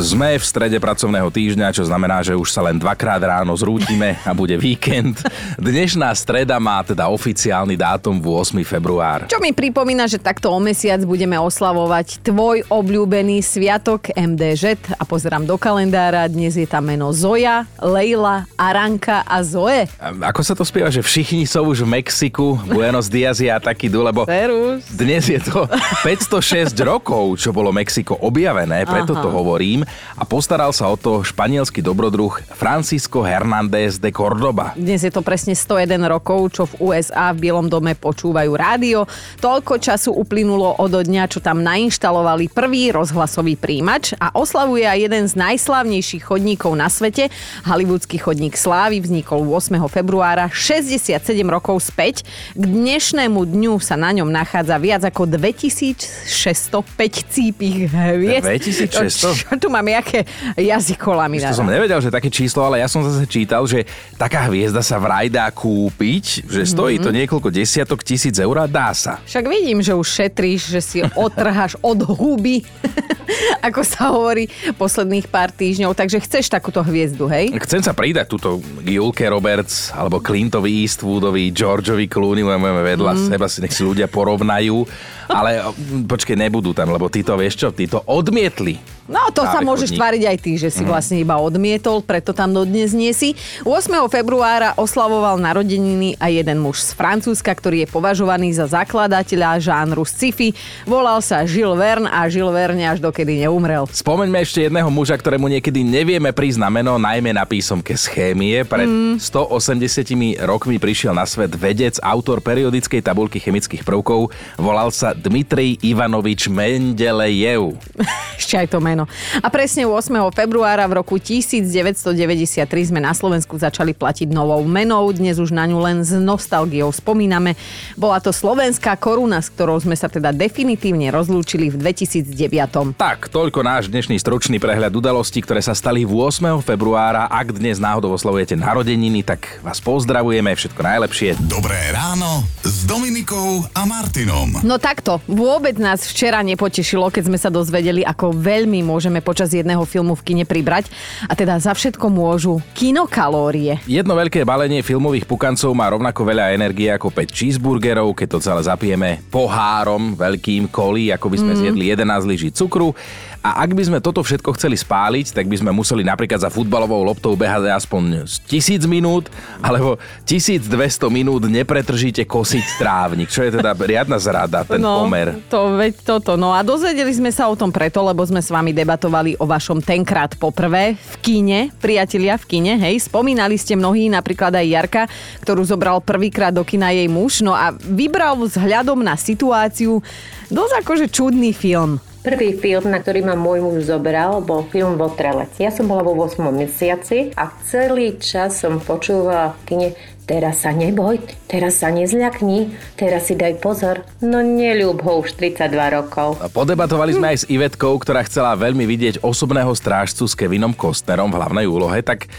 Sme v strede pracovného týždňa, čo znamená, že už sa len dvakrát ráno zrútime a bude víkend. Dnešná streda má teda oficiálny dátum v 8. február. Čo mi pripomína, že takto o mesiac budeme oslavovať tvoj obľúbený sviatok MDŽ a pozerám do kalendára, dnes je tam meno Zoja, Leila, Aranka a Zoe. A ako sa to spieva, že všichni sú už v Mexiku, Buenos Dias a taký du, lebo Serus. dnes je to 506 rokov, čo bolo Mexiko objavené, preto Aha. to hovorím. A postaral sa o to španielský dobrodruh Francisco Hernández de Cordoba. Dnes je to presne 101 rokov, čo v USA v Bielom dome počúvajú rádio. Toľko času uplynulo od dňa, čo tam nainštalovali prvý rozhlasový príjimač a oslavuje aj jeden z najslavnejších chodníkov na svete. Hollywoodský chodník Slávy vznikol 8. februára 67 rokov späť. K dnešnému dňu sa na ňom nachádza viac ako 2605 cípich hviezd. 2600? Čo tu mám, jaké jazykolami? To som nevedel, že také číslo, ale ja som zase čítal, že taká hviezda sa vraj dá kúpiť, že stojí Mhm. to niekoľko desiatok tisíc eur a dá sa. Však vidím, že už šetríš, že si odtrháš od huby, ako sa hovorí posledných pár týždňov, takže chceš takúto hviezdu, hej? Chcem sa pridať túto Julke Roberts, alebo Clintovi Eastwoodovi, Georgeovi Clooney, budeme vedľa mm. seba, si nech si ľudia porovnajú. Ale mm, počkej, nebudú tam, lebo títo, vieš čo, títo odmietli. No to sa Práve môžeš tváriť aj ty, že si vlastne iba odmietol, preto tam dodnes nie si. 8. februára oslavoval narodeniny aj jeden muž z Francúzska, ktorý je považovaný za zakladateľa žánru sci-fi. Volal sa Gilles Verne a Gilles Verne až dokedy neumrel. Spomeňme ešte jedného muža, ktorému niekedy nevieme prísť na meno, najmä na písomke z chémie. Pred mm. 180 rokmi prišiel na svet vedec, autor periodickej tabulky chemických prvkov. Volal sa Dmitrij Ivanovič Mendelejev. Ešte aj to meno. A presne 8. februára v roku 1993 sme na Slovensku začali platiť novou menou. Dnes už na ňu len s nostalgiou spomíname. Bola to slovenská koruna, s ktorou sme sa teda definitívne rozlúčili v 2009. Tak, toľko náš dnešný stručný prehľad udalostí, ktoré sa stali v 8. februára. Ak dnes náhodou oslavujete narodeniny, tak vás pozdravujeme, všetko najlepšie. Dobré ráno s Dominikou a Martinom. No takto, vôbec nás včera nepotešilo, keď sme sa dozvedeli, ako veľmi môžeme počas jedného filmu v kine pribrať. A teda za všetko môžu kinokalórie. Jedno veľké balenie filmových pukancov má rovnako veľa energie ako 5 cheeseburgerov, keď to celé zapijeme pohárom veľkým kolí, ako by sme mm. zjedli 11 lyží cukru. A ak by sme toto všetko chceli spáliť, tak by sme museli napríklad za futbalovou loptou behať aspoň 1000 minút, alebo 1200 minút nepretržite kosiť trávnik, čo je teda riadna zrada, ten no, pomer. To, veď toto. No a dozvedeli sme sa o tom preto, lebo sme s vami debatovali o vašom tenkrát poprvé v kine, priatelia v kine, hej. Spomínali ste mnohí, napríklad aj Jarka, ktorú zobral prvýkrát do kina jej muž, no a vybral vzhľadom na situáciu dosť akože čudný film. Prvý film, na ktorý ma môj muž zobral, bol film Votrelec. Ja som bola vo 8. mesiaci a celý čas som počúvala v kine Teraz sa neboj, teraz sa nezľakni, teraz si daj pozor. No neľúb ho už 32 rokov. Podebatovali sme aj s Ivetkou, ktorá chcela veľmi vidieť osobného strážcu s Kevinom Kostnerom v hlavnej úlohe, tak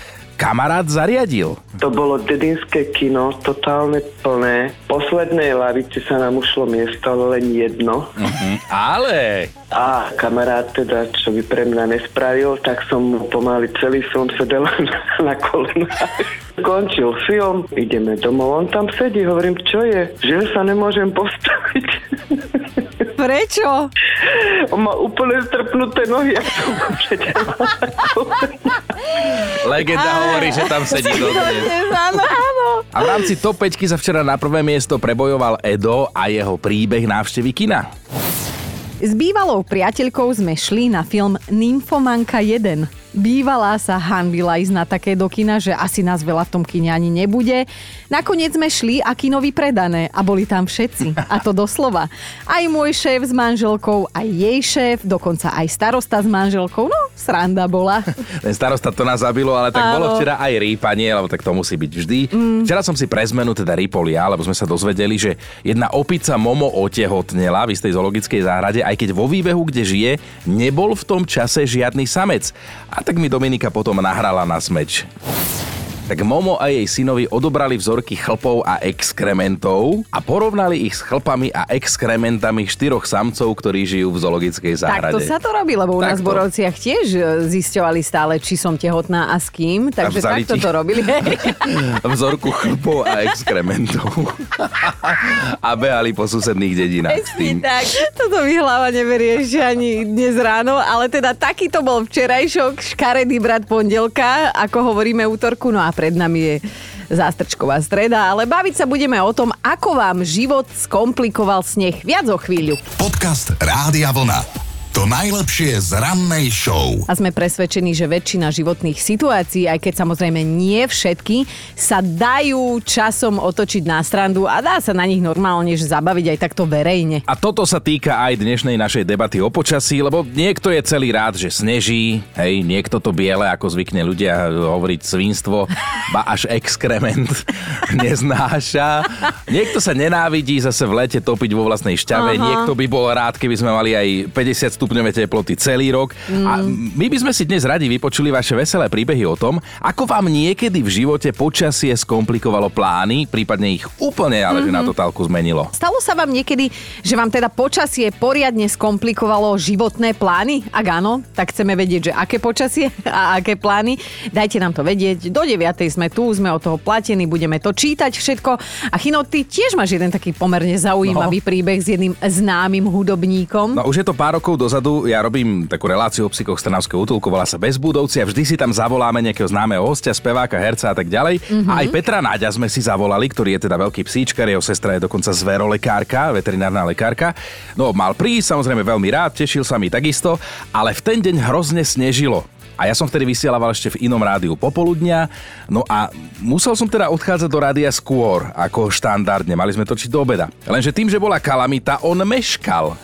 kamarát zariadil. To bolo dedinské kino, totálne plné. Poslednej lavici sa nám ušlo miesto len jedno. Ale A kamarát teda, čo by pre mňa nespravil, tak som mu pomaly celý film sedel na, na kolenách. Končil film, ideme domov, on tam sedí, hovorím, čo je? Že sa nemôžem postaviť. Prečo? On má úplne strpnuté nohy, legenda hovorí, že tam sedí. Dodnes, áno, áno. A v rámci top 5 sa včera na prvé miesto prebojoval Edo a jeho príbeh návštevy kina. S bývalou priateľkou sme šli na film Nymfomanka 1. Bývalá sa hanbila ísť na také do kina, že asi nás veľa v tom kine ani nebude. Nakoniec sme šli a kino vypredané a boli tam všetci. A to doslova. Aj môj šéf s manželkou, aj jej šéf, dokonca aj starosta s manželkou. No, sranda bola. Ten starosta to nás zabilo, ale tak Áno. bolo včera aj rýpanie, lebo tak to musí byť vždy. Mm. Včera som si pre zmenu teda rýpol ja, lebo sme sa dozvedeli, že jedna opica Momo otehotnela v istej zoologickej záhrade, aj keď vo výbehu, kde žije, nebol v tom čase žiadny samec. A tak mi Dominika potom nahrala na smeč. Tak Momo a jej synovi odobrali vzorky chlpov a exkrementov a porovnali ich s chlpami a exkrementami štyroch samcov, ktorí žijú v zoologickej záhrade. Takto sa to robí, lebo u nás v. Borovciach tiež e, zisťovali stále, či som tehotná a s kým. Takže vzali takto ti- to robili. Vzorku chlpov a exkrementov. a behali po susedných dedinách Presne tak. Toto mi hlava neberie ešte ani dnes ráno, ale teda takýto bol včerajšok, škaredý brat pondelka, ako hovoríme útorku, no a pred nami je zástrčková streda, ale baviť sa budeme o tom, ako vám život skomplikoval sneh. Viac o chvíľu. Podcast Rádia Vlna. To najlepšie z rannej show. A sme presvedčení, že väčšina životných situácií, aj keď samozrejme nie všetky, sa dajú časom otočiť na strandu a dá sa na nich normálne že zabaviť aj takto verejne. A toto sa týka aj dnešnej našej debaty o počasí, lebo niekto je celý rád, že sneží, hej, niekto to biele, ako zvykne ľudia hovoriť svinstvo, ba až exkrement neznáša. Niekto sa nenávidí zase v lete topiť vo vlastnej šťave, Aha. niekto by bol rád, keby sme mali aj 50 stupňové teploty celý rok. Mm. A my by sme si dnes radi vypočuli vaše veselé príbehy o tom, ako vám niekedy v živote počasie skomplikovalo plány, prípadne ich úplne, ale že na totálku zmenilo. Stalo sa vám niekedy, že vám teda počasie poriadne skomplikovalo životné plány? Ak áno, tak chceme vedieť, že aké počasie a aké plány. Dajte nám to vedieť. Do 9. sme tu, sme od toho platení, budeme to čítať všetko. A Chino, ty tiež máš jeden taký pomerne zaujímavý no. príbeh s jedným známym hudobníkom. No už je to pár rokov dozadu, ja robím takú reláciu o psychoch z Trnavského útulku, volá sa Bezbudovci a vždy si tam zavoláme nejakého známeho hostia, speváka, herca a tak ďalej. Mm-hmm. A aj Petra Náďa sme si zavolali, ktorý je teda veľký psíčkar, jeho sestra je dokonca zverolekárka, veterinárna lekárka. No mal prísť, samozrejme veľmi rád, tešil sa mi takisto, ale v ten deň hrozne snežilo. A ja som vtedy vysielaval ešte v inom rádiu popoludnia, no a musel som teda odchádzať do rádia skôr, ako štandardne, mali sme točiť do obeda. Lenže tým, že bola kalamita, on meškal.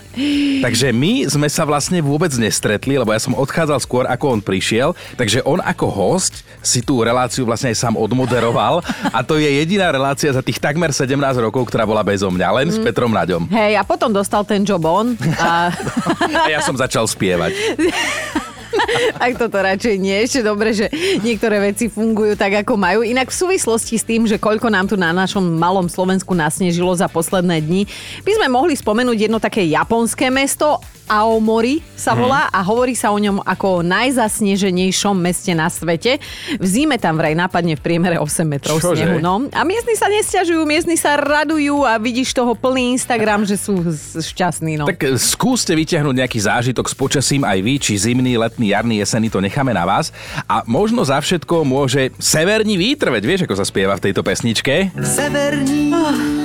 Takže my sme sa vlastne vôbec nestretli, lebo ja som odchádzal skôr, ako on prišiel, takže on ako host si tú reláciu vlastne aj sám odmoderoval a to je jediná relácia za tých takmer 17 rokov, ktorá bola bezo mňa, len s Petrom Naďom. Hej, a potom dostal ten job on. A... A ja som začal spievať. Tak toto radšej nie. Ešte dobre, že niektoré veci fungujú tak, ako majú. Inak v súvislosti s tým, že koľko nám tu na našom malom Slovensku nasnežilo za posledné dni, by sme mohli spomenúť jedno také japonské mesto, Aomori sa Mhm. volá a hovorí sa o ňom ako o najzasneženejšom meste na svete. V zime tam vraj napadne v priemere 8 metrov Čože? snehu. No. A miestni sa nesťažujú, miestni sa radujú a vidíš toho plný Instagram, že sú šťastní. No. Tak e, skúste vyťahnuť nejaký zážitok s počasím aj vy, či zimný, letný, jarný, jesenný, to necháme na vás. A možno za všetko môže severní vítr, veď vieš, ako sa spieva v tejto pesničke? Severní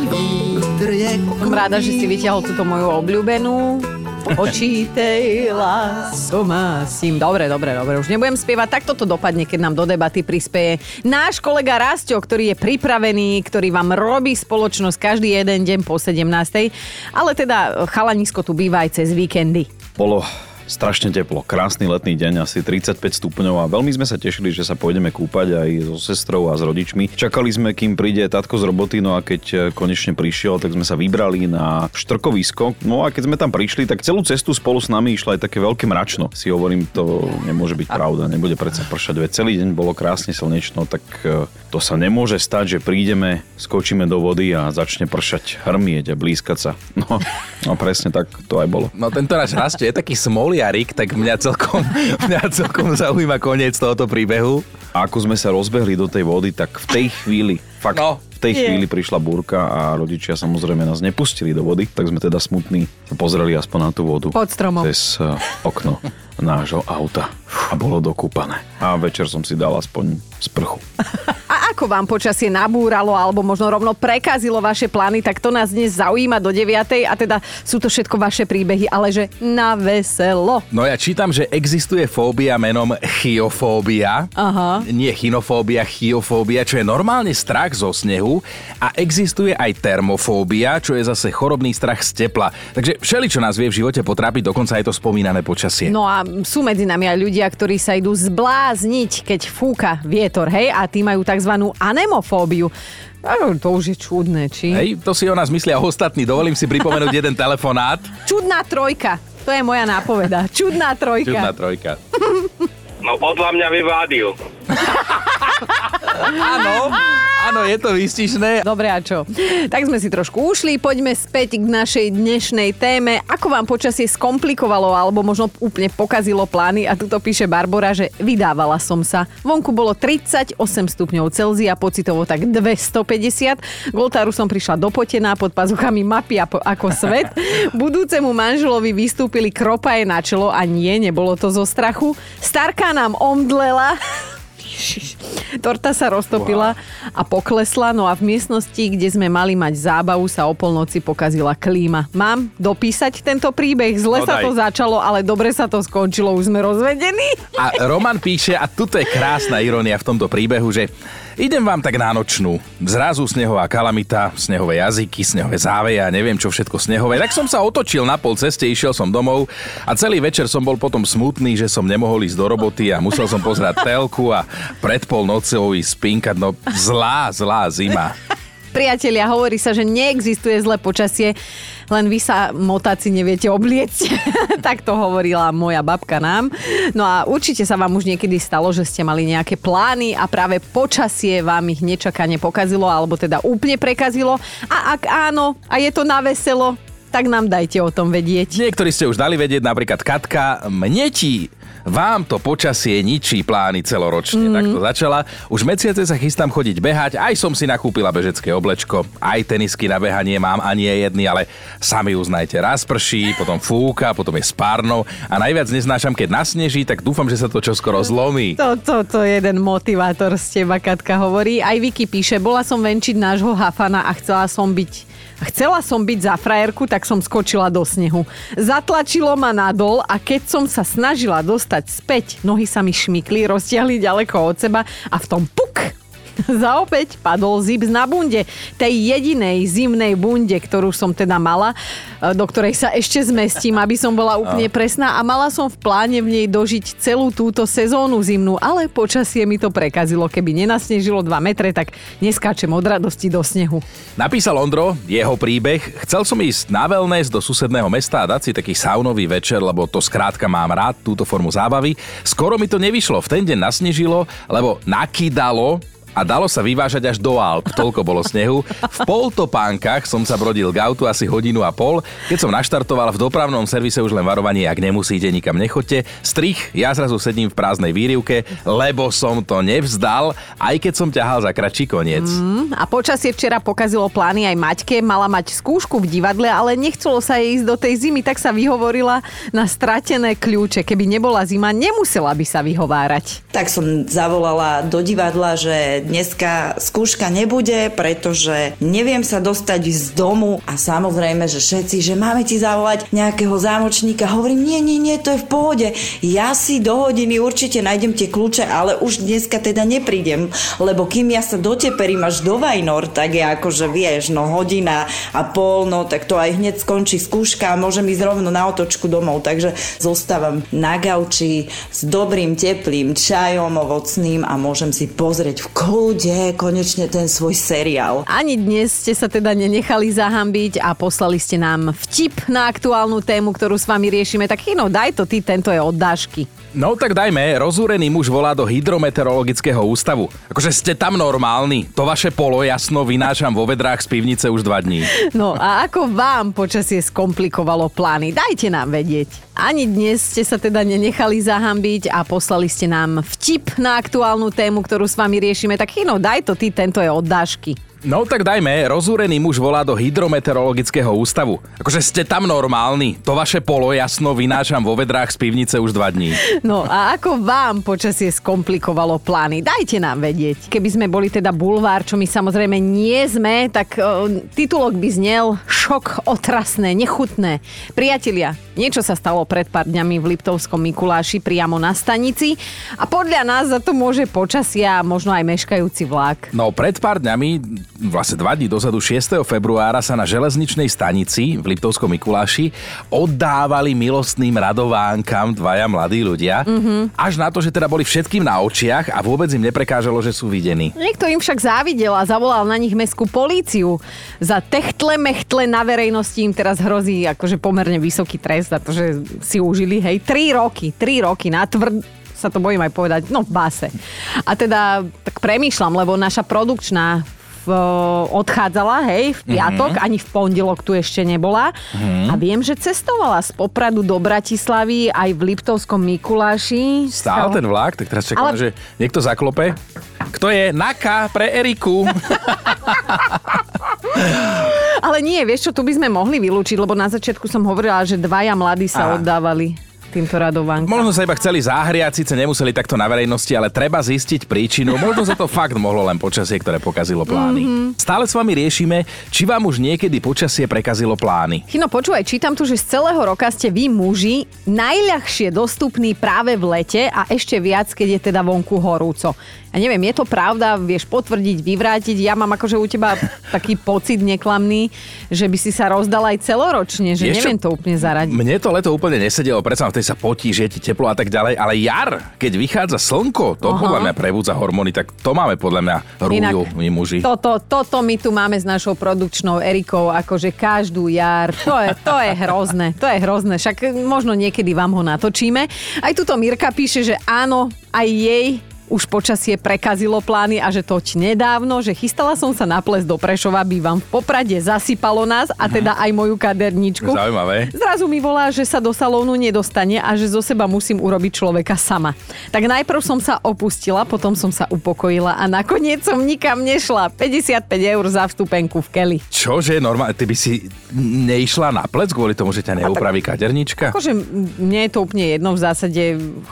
vítr je Som rada, že si vyťahol túto moju obľúbenú. Očítej, lásko má sim. Dobre, dobre, dobre. Už nebudem spievať. Tak toto dopadne, keď nám do debaty prispieje náš kolega Rastio, ktorý je pripravený, ktorý vám robí spoločnosť každý jeden deň po 17. Ale teda chalanisko tu býva aj cez víkendy. Bolo strašne teplo, krásny letný deň, asi 35 stupňov a veľmi sme sa tešili, že sa pôjdeme kúpať aj so sestrou a s rodičmi. Čakali sme, kým príde tatko z roboty, no a keď e, konečne prišiel, tak sme sa vybrali na štrkovisko. No a keď sme tam prišli, tak celú cestu spolu s nami išlo aj také veľké mračno. Si hovorím, to nemôže byť pravda, nebude predsa pršať, veď celý deň bolo krásne slnečno, tak e, to sa nemôže stať, že prídeme, skočíme do vody a začne pršať, hrmieť a blízkať sa. No, no presne tak to aj bolo. No tento náš je taký smoliarik, tak mňa celkom, mňa celkom zaujíma koniec tohoto príbehu. A ako sme sa rozbehli do tej vody, tak v tej chvíli, fakt No. V tej chvíli prišla búrka a rodičia samozrejme nás nepustili do vody, tak sme teda smutní pozreli aspoň na tú vodu. Pod stromom. Cez eh, okno nášho auta. A bolo dokúpané. A večer som si dal aspoň sprchu. A ako vám počasie nabúralo alebo možno rovno prekazilo vaše plány, tak to nás dnes zaujíma do 9. A teda sú to všetko vaše príbehy, ale že na veselo. No ja čítam, že existuje fóbia menom chiofóbia. Aha. Nie chinofóbia, chiofóbia, čo je normálne strach zo snehu. A existuje aj termofóbia, čo je zase chorobný strach z tepla. Takže všeli, čo nás vie v živote potrápiť, dokonca aj to spomínané počasie. No a sú medzi nami aj ľudia, ktorí sa idú zblázniť, keď fúka vietor, hej, a tí majú tzv. anemofóbiu. Áno, To už je čudné, či? Hej, to si o nás myslia ostatní. Dovolím si pripomenúť jeden telefonát. Čudná trojka. To je moja nápoveda. Čudná trojka. Čudná trojka. No podľa mňa vyvádil. Áno, áno, je to vystižné. Dobre, a čo? Tak sme si trošku ušli, poďme späť k našej dnešnej téme. Ako vám počasie skomplikovalo alebo možno úplne pokazilo plány? A tuto píše Barbara, že vydávala som sa. Vonku bolo 38 stupňov Celzia, pocitovo tak 250. Goltáru som prišla dopotená, pod pazuchami mapy ako svet. Budúcemu manželovi vystúpili kropaje na čelo a nie, nebolo to zo strachu. Starka nám omdlela. Torta sa roztopila a poklesla, no a v miestnosti, kde sme mali mať zábavu, sa o polnoci pokazila klíma. Mám dopísať tento príbeh? Zle No sa daj. to začalo, ale dobre sa to skončilo, už sme rozvedení. A Roman píše, a tuto je krásna irónia v tomto príbehu, že idem vám tak na nočnú. Zrazu snehová kalamita, snehové jazyky, snehové záveje a neviem čo všetko snehové. Tak som sa otočil na pol ceste, išiel som domov a celý večer som bol potom smutný, že som nemohol ísť do roboty a musel som pozerať telku a pred polnocou ísť spinkať. No zlá, zlá zima. Priatelia, hovorí sa, že neexistuje zlé počasie, len vy sa motáci neviete obliecť. tak to hovorila moja babka nám. No a určite sa vám už niekedy stalo, že ste mali nejaké plány a práve počasie vám ich nečakane pokazilo, alebo teda úplne prekazilo. A ak áno, a je to na veselo, tak nám dajte o tom vedieť. Niektorí ste už dali vedieť, napríklad Katka, mne ti vám to počasie ničí plány celoročne. Mm. Tak to začala. Už mesiace sa chystám chodiť behať, aj som si nakúpila bežecké oblečko, aj tenisky na behanie mám a nie jedny, ale sami uznajte, raz prší, potom fúka, potom je spárno a najviac neznášam, keď nasneží, tak dúfam, že sa to čoskoro zlomí. To, to, to je jeden motivátor z teba, Katka hovorí. Aj Vicky píše, bola som venčiť nášho hafana a chcela som byť Chcela som byť za frajerku, tak som skočila do snehu. Zatlačilo ma nadol a keď som sa snažila dostať späť, nohy sa mi šmykli, roztiahli ďaleko od seba a v tom puk za opäť padol zips na bunde. Tej jedinej zimnej bunde, ktorú som teda mala, e, do ktorej sa ešte zmestím, aby som bola úplne presná a mala som v pláne v nej dožiť celú túto sezónu zimnú, ale počasie mi to prekazilo. Keby nenasnežilo 2 metre, tak neskáčem od radosti do snehu. Napísal Ondro jeho príbeh. Chcel som ísť na wellness do susedného mesta a dať si taký saunový večer, lebo to skrátka mám rád, túto formu zábavy. Skoro mi to nevyšlo. V ten deň nasnežilo, lebo nakydalo a dalo sa vyvážať až do Alp, toľko bolo snehu. V poltopánkach som sa brodil k autu asi hodinu a pol. Keď som naštartoval v dopravnom servise už len varovanie, ak nemusíte, nikam nechoďte. Strich, ja zrazu sedím v prázdnej výrivke, lebo som to nevzdal, aj keď som ťahal za kratší koniec. Hm, A počasie včera pokazilo plány aj Maťke, mala mať skúšku v divadle, ale nechcelo sa jej ísť do tej zimy, tak sa vyhovorila na stratené kľúče. Keby nebola zima, nemusela by sa vyhovárať. Tak som zavolala do divadla, že dneska skúška nebude, pretože neviem sa dostať z domu a samozrejme, že všetci, že máme ti zavolať nejakého zámočníka. Hovorím, nie, nie, nie, to je v pohode. Ja si do hodiny určite nájdem tie kľúče, ale už dneska teda neprídem, lebo kým ja sa doteperím až do Vajnor, tak je akože vieš, no hodina a pol, no tak to aj hneď skončí skúška a môžem ísť rovno na otočku domov, takže zostávam na gauči s dobrým teplým čajom ovocným a môžem si pozrieť v kľude konečne ten svoj seriál. Ani dnes ste sa teda nenechali zahambiť a poslali ste nám vtip na aktuálnu tému, ktorú s vami riešime. Tak Ino, daj to ty, tento je od Dášky. No tak dajme, rozúrený muž volá do hydrometeorologického ústavu. Akože ste tam normálni. To vaše polo jasno vynášam vo vedrách z pivnice už dva dní. No a ako vám počasie skomplikovalo plány? Dajte nám vedieť. Ani dnes ste sa teda nenechali zahambiť a poslali ste nám vtip na aktuálnu tému, ktorú s vami riešime. Tak Ino, daj to ty, tento je od Dášky. No tak dajme, rozúrený muž volá do hydrometeorologického ústavu. Akože ste tam normálni. To vaše polo jasno vynášam vo vedrách z pivnice už dva dní. No a ako vám počasie skomplikovalo plány? Dajte nám vedieť. Keby sme boli teda bulvár, čo my samozrejme nie sme, tak o, titulok by znel šok, otrasné, nechutné. Priatelia, niečo sa stalo pred pár dňami v Liptovskom Mikuláši priamo na stanici a podľa nás za to môže počasia a možno aj meškajúci vlak. No pred pár dňami, vlastne dva dní dozadu, 6. februára sa na železničnej stanici v Liptovskom Mikuláši oddávali milostným radovánkam dvaja mladí ľudia. Mm-hmm. Až na to, že teda boli všetkým na očiach a vôbec im neprekážalo, že sú videní. Niekto im však závidel a zavolal na nich mestskú políciu. Za techtle mechtle na verejnosti im teraz hrozí akože pomerne vysoký trest za to, že si užili, hej, 3 roky, 3 roky na tvrd sa to bojím aj povedať, no v base. A teda tak premýšľam, lebo naša produkčná v, odchádzala, hej, v piatok, mm-hmm. ani v pondelok tu ešte nebola. Mm-hmm. A viem, že cestovala z Popradu do Bratislavy aj v Liptovskom Mikuláši. Stál ten vlak, tak teraz čakáme, Ale... že niekto zaklope. Kto je? Naka pre Eriku. Ale nie, vieš čo, tu by sme mohli vylúčiť, lebo na začiatku som hovorila, že dvaja mladí sa Aha. oddávali týmto radovankám. Možno sa iba chceli zahriať, síce nemuseli takto na verejnosti, ale treba zistiť príčinu. Možno sa to fakt mohlo len počasie, ktoré pokazilo plány. Mm-hmm. Stále s vami riešime, či vám už niekedy počasie prekazilo plány. Chino, počúvaj, čítam tu, že z celého roka ste vy muži najľahšie dostupní práve v lete a ešte viac, keď je teda vonku horúco. Ja neviem, je to pravda, vieš potvrdiť, vyvrátiť. Ja mám akože u teba taký pocit neklamný, že by si sa rozdal aj celoročne, že čo? neviem to úplne zaradiť. Mne to leto úplne nesedelo, predsa v tej sa potí, že je ti teplo a tak ďalej, ale jar, keď vychádza slnko, to Aha. podľa mňa prebudza hormóny, tak to máme podľa mňa rúju my muži. Toto, toto my tu máme s našou produkčnou Erikou, akože každú jar. To je, to je hrozné, to je hrozné. Však možno niekedy vám ho natočíme. Aj tuto Mirka píše, že áno, aj jej už počasie prekazilo plány a že toť nedávno, že chystala som sa na ples do Prešova, bývam v Poprade, zasypalo nás a teda aj moju kaderničku. Zaujímavé. Zrazu mi volá, že sa do salónu nedostane a že zo seba musím urobiť človeka sama. Tak najprv som sa opustila, potom som sa upokojila a nakoniec som nikam nešla. 55 eur za vstupenku v Keli. Čože, normálne, ty by si neišla na plec kvôli tomu, že ťa neupraví kadernička? Akože mne je to úplne jedno, v zásade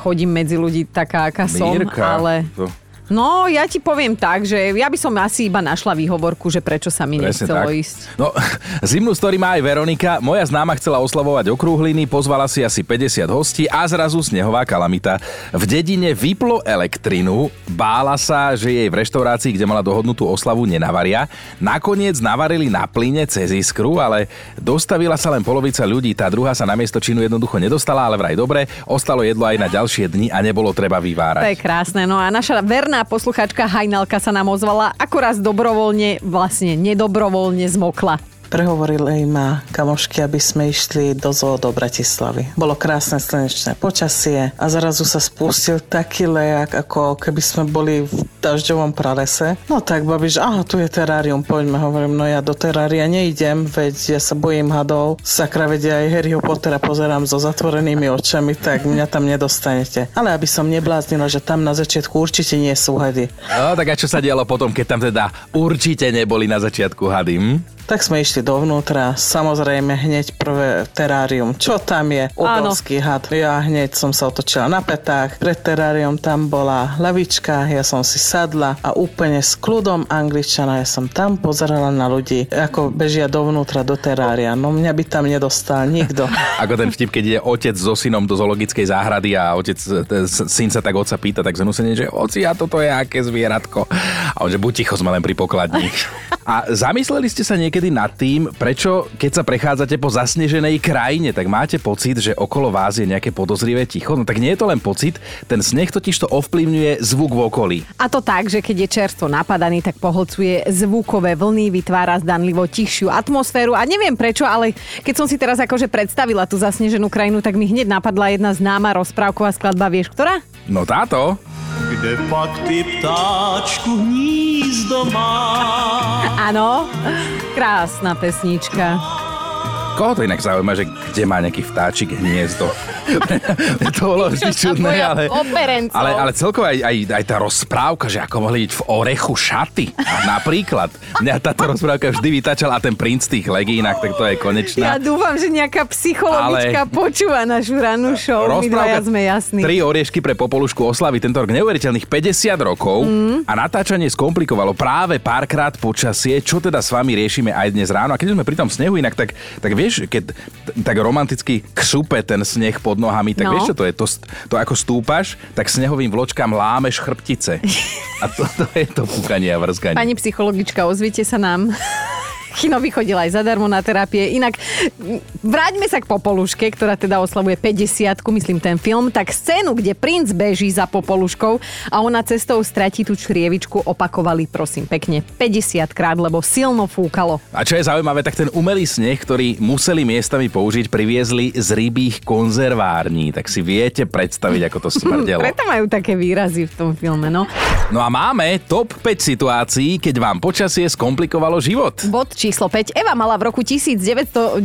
chodím medzi ľudí taká, aká som, Mírka, ale... to- No, ja ti poviem tak, že ja by som asi iba našla výhovorku, že prečo sa mi Presne nechcelo tak. ísť. No, zimnú story má aj Veronika. Moja známa chcela oslavovať okrúhliny, pozvala si asi 50 hostí a zrazu snehová kalamita. V dedine vyplo elektrinu, bála sa, že jej v reštaurácii, kde mala dohodnutú oslavu, nenavaria. Nakoniec navarili na plyne cez iskru, ale dostavila sa len polovica ľudí. Tá druhá sa na miesto činu jednoducho nedostala, ale vraj dobre. Ostalo jedlo aj na ďalšie dni a nebolo treba vyvárať. To je krásne. No a naša verná posluchačka Hajnalka sa nám ozvala, ako raz dobrovoľne, vlastne nedobrovoľne zmokla. Prehovorili ma kamošky, aby sme išli do zoo do Bratislavy. Bolo krásne slnečné počasie a zrazu sa spustil taký lejak, ako keby sme boli v dažďovom pralese. No tak babi, že aha, tu je terárium, poďme. Hovorím, no ja do terária neidem, veď ja sa bojím hadov. Sakra, veď aj Harryho Pottera pozerám so zatvorenými očami, tak mňa tam nedostanete. Ale aby som nebláznila, že tam na začiatku určite nie sú hady. No, tak a čo sa dialo potom, keď tam teda určite neboli na začiatku hady? Hm? Tak sme išli dovnútra, samozrejme hneď prvé terárium. Čo tam je? Obrovský had. Ja hneď som sa otočila na petách. Pred terárium tam bola lavička, ja som si sadla a úplne s kľudom angličana ja som tam pozerala na ľudí, ako bežia dovnútra do terária. No mňa by tam nedostal nikto. Ako ten vtip, keď ide otec so synom do zoologickej záhrady a otec, ten s- syn sa tak otca pýta, tak zanúsenie, že oci, a toto je aké zvieratko. A on, že buď ticho, sme len pri pokladni. A zamysleli ste sa niekedy nad tým, prečo, keď sa prechádzate po zasneženej krajine, tak máte pocit, že okolo vás je nejaké podozrivé ticho? No tak nie je to len pocit, ten sneh totiž to ovplyvňuje zvuk v okolí. A to tak, že keď je čerstvo napadaný, tak pohlcuje zvukové vlny, vytvára zdanlivo tichšiu atmosféru a neviem prečo, ale keď som si teraz akože predstavila tú zasneženú krajinu, tak mi hneď napadla jedna známa rozprávková skladba, vieš ktorá? No táto. Kde pak ty ptáčku hnízdo má? Áno, krásna pesnička. Koho to inak zaujíma, že kde má nejaký vtáčik hniezdo? To bolo vždy čudné, ale, ale, ale celkovo aj, aj, aj tá rozprávka, že ako mohli byť v orechu šaty. Napríklad. Mňa táto rozprávka vždy vytačala a ten princ tých legínach, tak to je Ja konečná. dúfam, že nejaká psychologička Ale- počúva našu rannú show. My dvaja sme jasní. Tri oriešky pre Popolušku oslavy tento rok neuveriteľných 50 rokov mm. a natáčanie skomplikovalo práve párkrát počasie, čo teda s vami riešime aj dnes ráno. A keď sme pri tom snehu inak, tak, tak vieš, keď t- tak romanticky kšupe ten sneh pod nohami, tak No. vieš čo to je? To, to ako stúpaš, tak snehovým vločkám lámeš chrbtice. A to, to je to púkanie a vrzganie. Pani psychologička, ozvite sa nám. Chino by chodil aj zadarmo na terapie. Inak vráťme sa k Popoluške, ktorá teda oslavuje 50 myslím ten film, tak scénu, kde princ beží za Popoluškou a ona cestou stratí tú črievičku, opakovali prosím pekne 50 krát, lebo silno fúkalo. A čo je zaujímavé, tak ten umelý sneh, ktorý museli miestami použiť, priviezli z rybých konzervární. Tak si viete predstaviť, ako to smrdelo. Preto majú také výrazy v tom filme, no. No a máme top 5 situácií, keď vám počasie skomplikovalo život. Bod číslo 5. Eva mala v roku 1998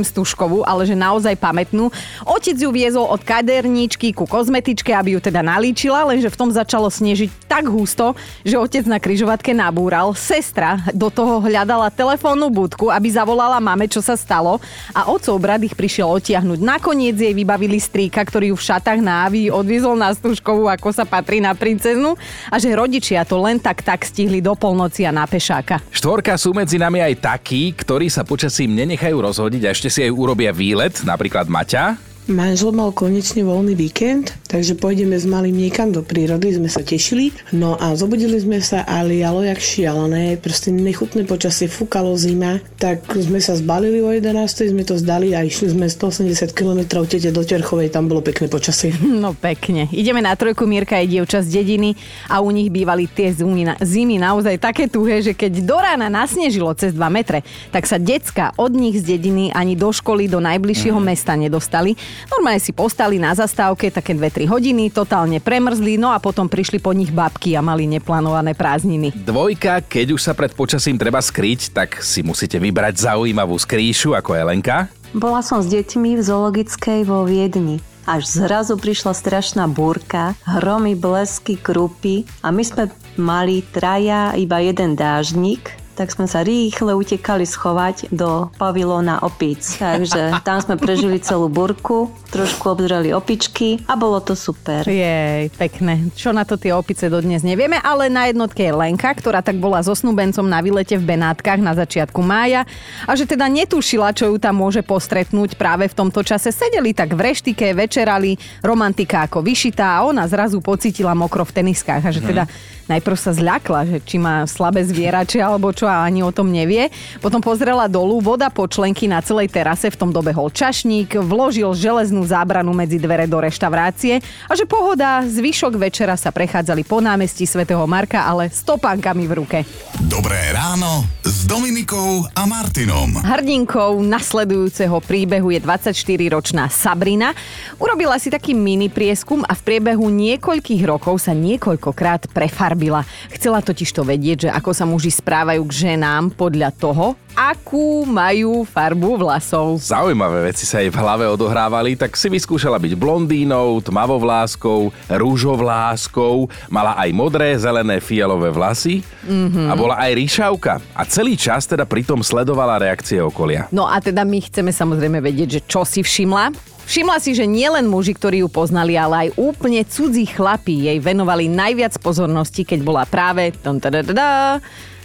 stužkovú, ale že naozaj pamätnú. Otec ju viezol od kaderníčky ku kozmetičke, aby ju teda nalíčila, lenže v tom začalo snežiť tak husto, že otec na kryžovatke nabúral. Sestra do toho hľadala telefónnu budku, aby zavolala mame, čo sa stalo a otcov brat ich prišiel otiahnuť. Nakoniec jej vybavili strýka, ktorý ju v šatách na Avi odviezol na stužkovú, ako sa patrí na princeznu a že rodičia to len tak tak stihli do polnoci a na pešáka. Štvorka sú medzi nami aj takí, ktorí sa počasím nenechajú rozhodiť a ešte si aj urobia výlet, napríklad Maťa. Manžel mal konečne voľný víkend, takže pôjdeme s malým niekam do prírody, sme sa tešili. No a zobudili sme sa a lialo jak šialené, proste nechutné počasie, fúkalo zima, tak sme sa zbalili o 11, sme to zdali a išli sme 180 km tete do Terchovej, tam bolo pekné počasie. No pekne. Ideme na trojku, Mirka je dievča z dediny a u nich bývali tie zimy, na- zimy naozaj také tuhé, že keď do rána nasnežilo cez 2 metre, tak sa decka od nich z dediny ani do školy do najbližšieho mesta nedostali. Normálne si postali na zastávke také 2-3 hodiny, totálne premrzli, no a potom prišli po nich babky a mali neplánované prázdniny. Dvojka, keď už sa pred počasím treba skryť, tak si musíte vybrať zaujímavú skrýšu ako Elenka. Bola som s deťmi v zoologickej vo Viedni. Až zrazu prišla strašná búrka, hromy, blesky, krupy a my sme mali traja iba jeden dážnik, tak sme sa rýchle utekali schovať do pavilóna opíc. Takže tam sme prežili celú burku, trošku obzreli opičky a bolo to super. Jej, pekné. Čo na to tie opice dodnes nevieme, ale na jednotke je Lenka, ktorá tak bola so snúbencom na výlete v Benátkach na začiatku mája a že teda netušila, čo ju tam môže postretnúť práve v tomto čase. Sedeli tak v reštike, večerali, romantika ako vyšitá a ona zrazu pocítila mokro v teniskách a že teda najprv sa zľakla, že či má slabé zvierače alebo čo a ani o tom nevie. Potom pozrela dolu, voda po členky na celej terase, v tom dobehol čašník, vložil železnú zábranu medzi dvere do reštaurácie a že pohoda, zvyšok večera sa prechádzali po námestí svätého Marka, ale s topánkami v ruke. Dobré ráno s Dominikou a Martinom. Hrdinkou nasledujúceho príbehu je 24-ročná Sabrina. Urobila si taký mini prieskum a v priebehu niekoľkých rokov sa niekoľkokrát prefarbila. Chcela totiž to vedieť, že ako sa muži správajú k ženám podľa toho, akú majú farbu vlasov. Zaujímavé veci sa jej v hlave odohrávali, tak si vyskúšala byť blondínou, tmavovláskou, rúžovláskou, mala aj modré, zelené, fialové vlasy Mhm. a bola aj ríšavka. A celý čas teda pritom sledovala reakcie okolia. No a teda my chceme samozrejme vedieť, že čo si všimla. Všimla si, že nielen muži, ktorí ju poznali, ale aj úplne cudzí chlapí jej venovali najviac pozornosti, keď bola práve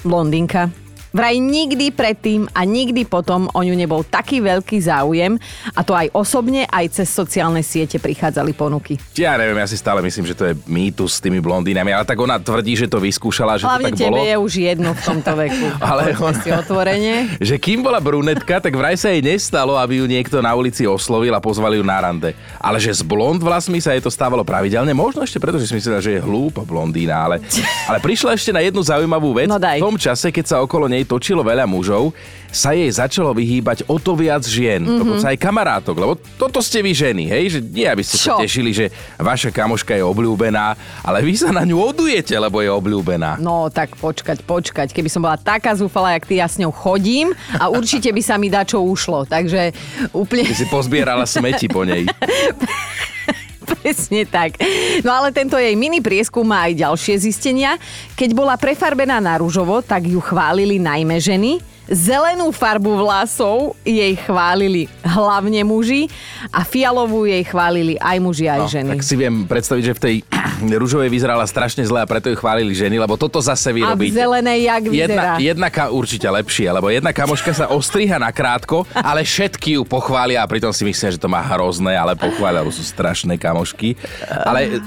blondinka. Vraj nikdy predtým a nikdy potom o ňu nebol taký veľký záujem a to aj osobne, aj cez sociálne siete prichádzali ponuky. Ja neviem, ja si stále myslím, že to je mýtus s tými blondínami, ale tak ona tvrdí, že to vyskúšala, že Hlavne to tak tebe bolo. je už jedno v tomto veku. Ale ona- si otvorene. Že kým bola brunetka, tak vraj sa jej nestalo, aby ju niekto na ulici oslovil a pozval ju na rande. Ale že s blond vlasmi sa jej to stávalo pravidelne, možno ešte preto, že si myslela, že je hlúpa blondína, ale, ale prišla ešte na jednu zaujímavú vec. No daj. v tom čase, keď sa okolo nej točilo veľa mužov, sa jej začalo vyhýbať o to viac žien, Mhm. mm-hmm. dokonca aj kamarátok, lebo toto ste vy ženy, hej, že nie aby ste sa Čo? tešili, že vaša kamoška je obľúbená, ale vy sa na ňu odujete, lebo je obľúbená. No tak počkať, počkať. Keby som bola taká zúfala, jak ty, ja s ňou chodím a určite by sa mi dačo ušlo. Takže úplne Ty si pozbierala smeti po nej. presne tak. No ale tento jej mini prieskum má aj ďalšie zistenia. Keď bola prefarbená na rúžovo, tak ju chválili najmä ženy. Zelenú farbu vlasov jej chválili hlavne muži a fialovú jej chválili aj muži, aj ženy. No, Tak si viem predstaviť, že v tej rúžovej vyzerala strašne zle a preto ju chválili ženy, lebo toto zase vy A robíte. zelenej jak Jedna, vyzerá? jedna ka, určite lepšie, lebo jedna kamoška sa ostriha na krátko, ale všetky ju pochvália a pritom si myslia, že to má hrozné, ale pochvália, sú strašné kamošky. Ale e,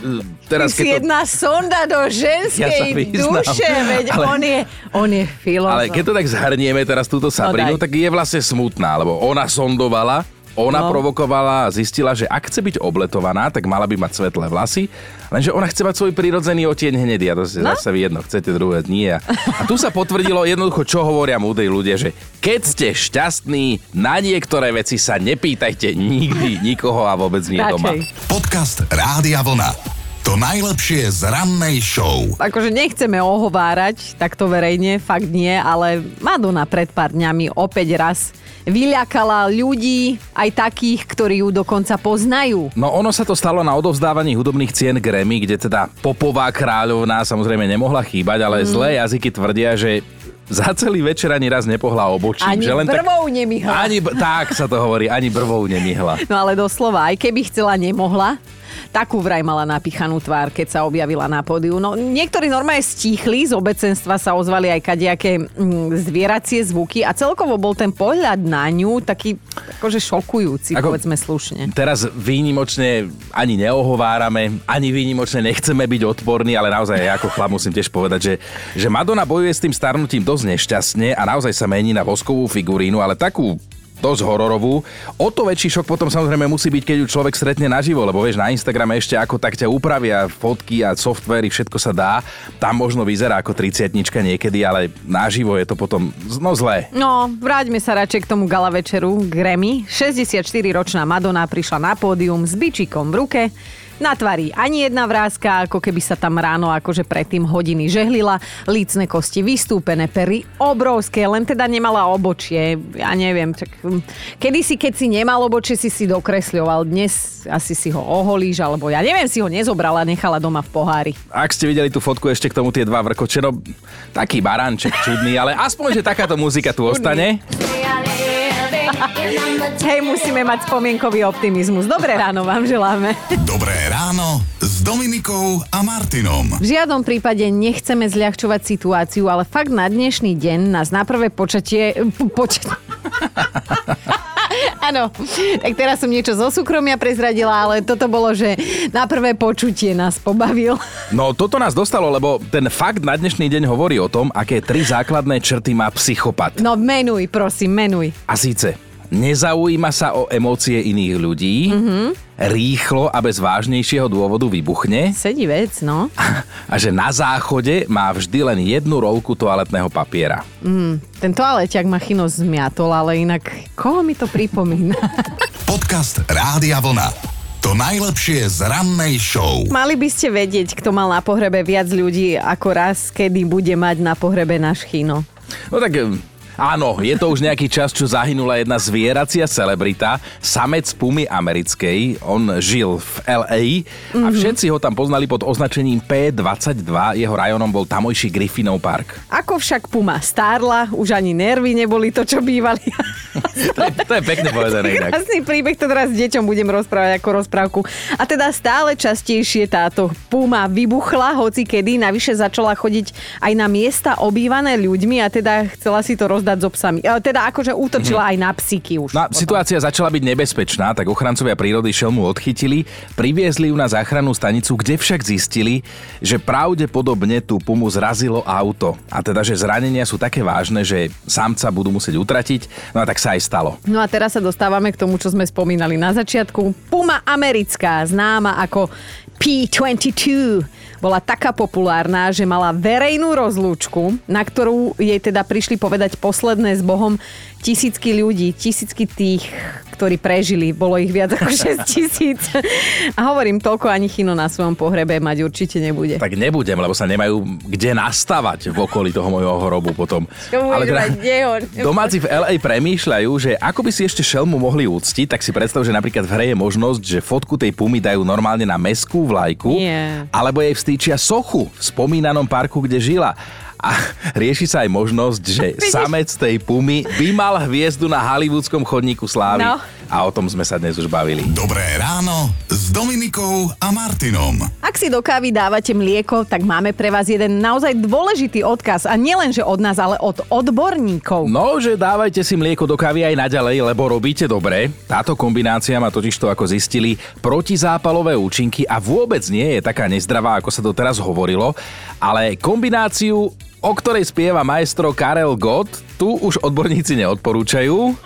teraz Ty si keď to... jedna sonda do Ja ženskej vyznám, duše, veď ale- on je, on je filozof. Ale keď to tak zhrnieme, teraz túto Sabrinu, daj. tak je vlastne smutná, lebo ona sondovala, ona No. provokovala a zistila, že ak chce byť obletovaná, tak mala by mať svetlé vlasy, lenže ona chce mať svoj prirodzený odtieň hnedý a to si No. zase vy jedno, chcete druhé nie. A, a tu sa potvrdilo jednoducho, čo hovoria múdri ľudia, že keď ste šťastní, na niektoré veci sa nepýtajte nikdy nikoho a vôbec nie doma. Podcast Rádia Vlna. To najlepšie z rannej show. Akože nechceme ohovárať takto verejne, fakt nie, ale Madonna pred pár dňami opäť raz vyľakala ľudí, aj takých, ktorí ju dokonca poznajú. No ono sa to stalo na odovzdávaní hudobných cien Grammy, kde teda popová kráľovná samozrejme nemohla chýbať, ale mm. zlé jazyky tvrdia, že za celý večer ani raz nepohla obočím. Ani že len tak, brvou nemihla. ani, tak sa to hovorí, ani brvou nemihla. No ale doslova, aj keby chcela, nemohla. Takú vraj mala napichanú tvár, keď sa objavila na pódiu. No, niektorí normálne stíchli, z obecenstva sa ozvali aj kadejaké mm, zvieracie zvuky a celkovo bol ten pohľad na ňu taký akože šokujúci, Ako- povedzme slušne. Teraz výnimočne ani neohovárame, ani výnimočne nechceme byť odporní, ale naozaj ja ako chlap musím tiež povedať, že, že Madonna bojuje s tým starnutím dosť nešťastne a naozaj sa mení na voskovú figurínu, ale takú dosť hororovú. O to väčší šok potom samozrejme musí byť, keď ju človek stretne naživo, lebo vieš, na Instagrame ešte ako tak ťa upravia fotky a softvery, všetko sa dá. Tam možno vyzerá ako 30 niekedy, ale naživo je to potom no zlé. No, vráťme sa radšej k tomu gala večeru Grammy. 64-ročná Madonna prišla na pódium s bičikom v ruke. Na tvári ani jedna vrázka, ako keby sa tam ráno akože predtým hodiny žehlila. Lícne kosti vystúpené, pery obrovské, len teda nemala obočie. Ja neviem, tak, hm, kedysi, keď si nemal obočie, si si dokresľoval. Dnes asi si ho oholíš, alebo ja neviem, si ho nezobrala, nechala doma v pohári. Ak ste videli tú fotku, ešte k tomu tie dva vrkoče, no taký baranček čudný, ale aspoň, že takáto muzika tu ostane. Hej, musíme mať spomienkový optimizmus. Dobré ráno vám želáme. Dobré ráno s Dominikou a Martinom. V žiadnom prípade nechceme zľahčovať situáciu, ale fakt na dnešný deň nás na prvé počatie... Po, poč... Áno, tak teraz som niečo zo súkromia prezradila, ale toto bolo, že na prvé počutie nás pobavil. No toto nás dostalo, lebo ten fakt na dnešný deň hovorí o tom, aké tri základné črty má psychopat. No menuj, prosím, menuj. A síce nezaujíma sa o emócie iných ľudí, mm-hmm. rýchlo a bez vážnejšieho dôvodu vybuchne Sedí vec, no. a že na záchode má vždy len jednu rolku toaletného papiera. Mm, ten toaleťak ma chino zmiatol, ale inak koho mi to pripomína? Podcast Rádia Vlna. To najlepšie z rannej show. Mali by ste vedieť, kto mal na pohrebe viac ľudí ako raz, kedy bude mať na pohrebe náš chino. No tak áno, je to už nejaký čas, čo zahynula jedna zvieracia celebrita, samec pumy americkej. On žil v LA a všetci ho tam poznali pod označením P22. Jeho rajonom bol tamojší Griffinov Park. Ako však Puma stárla, už ani nervy neboli to, čo bývali. To je, to je pekne povedané. Krásny príbeh, to teraz deťom budem rozprávať ako rozprávku. A teda stále častejšie táto Puma vybuchla, hoci kedy, navyše začala chodiť aj na miesta obývané ľuďmi a teda chcela si to rozdať so psami. Teda akože útočila aj na psíky už. No, situácia začala byť nebezpečná, tak ochrancovia prírody šelmu odchytili, priviezli ju na záchrannú stanicu, kde však zistili, že pravdepodobne tú pumu zrazilo auto. A teda, že zranenia sú také vážne, že samca budú musieť utratiť. No a tak sa aj stalo. No a teraz sa dostávame k tomu, čo sme spomínali na začiatku. Puma americká, známa ako P22, bola taká populárna, že mala verejnú rozlúčku, na ktorú jej teda prišli povedať posledné s Bohom tisícky ľudí, tisícky tých, ktorí prežili. Bolo ich viac ako 6 tisíc. A hovorím, toľko ani Chino na svojom pohrebe mať určite nebude. Tak nebudem, lebo sa nemajú kde nastavať v okolí toho mojho hrobu potom. Budeš teda? Domáci v LA premýšľajú, že ako by si ešte šelmu mohli úctiť, tak si predstav, že napríklad v hre je možnosť, že fotku tej pumy dajú normálne na meskú vlajku, Nie. alebo jej vstýčia sochu v spomínanom parku, kde žila. A rieši sa aj možnosť, že samec tej pumy by mal hviezdu na hollywoodskom chodníku slávy. No. A o tom sme sa dnes už bavili. Dobré ráno s Dominikou a Martinom. Ak si do kávy dávate mlieko, tak máme pre vás jeden naozaj dôležitý odkaz. A nielen, že od nás, ale od odborníkov. No, že dávajte si mlieko do kávy aj naďalej, lebo robíte dobre. Táto kombinácia má totiž to, ako zistili, protizápalové účinky a vôbec nie je taká nezdravá, ako sa to teraz hovorilo, ale kombináciu o ktorej spieva maestro Karel Gott, tu už odborníci neodporúčajú.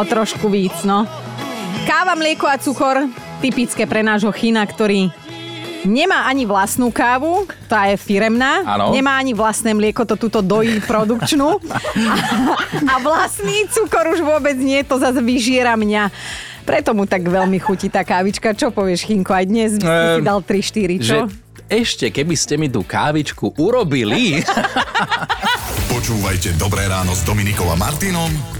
O trošku víc, no. Káva, mlieko a cukor, typické pre nášho Chyna, ktorý Nemá ani vlastnú kávu, tá je firemná. Áno. Nemá ani vlastné mlieko, to túto dojí produkčnú. A, a vlastný cukor už vôbec nie, to zase vyžiera mňa. Preto mu tak veľmi chutí tá kávička. Čo povieš, Chinko, aj dnes by si si Ehm, dal 3-4, čo? Že ešte keby ste mi tú kávičku urobili, Počúvajte Dobré ráno s Dominikou a Martinom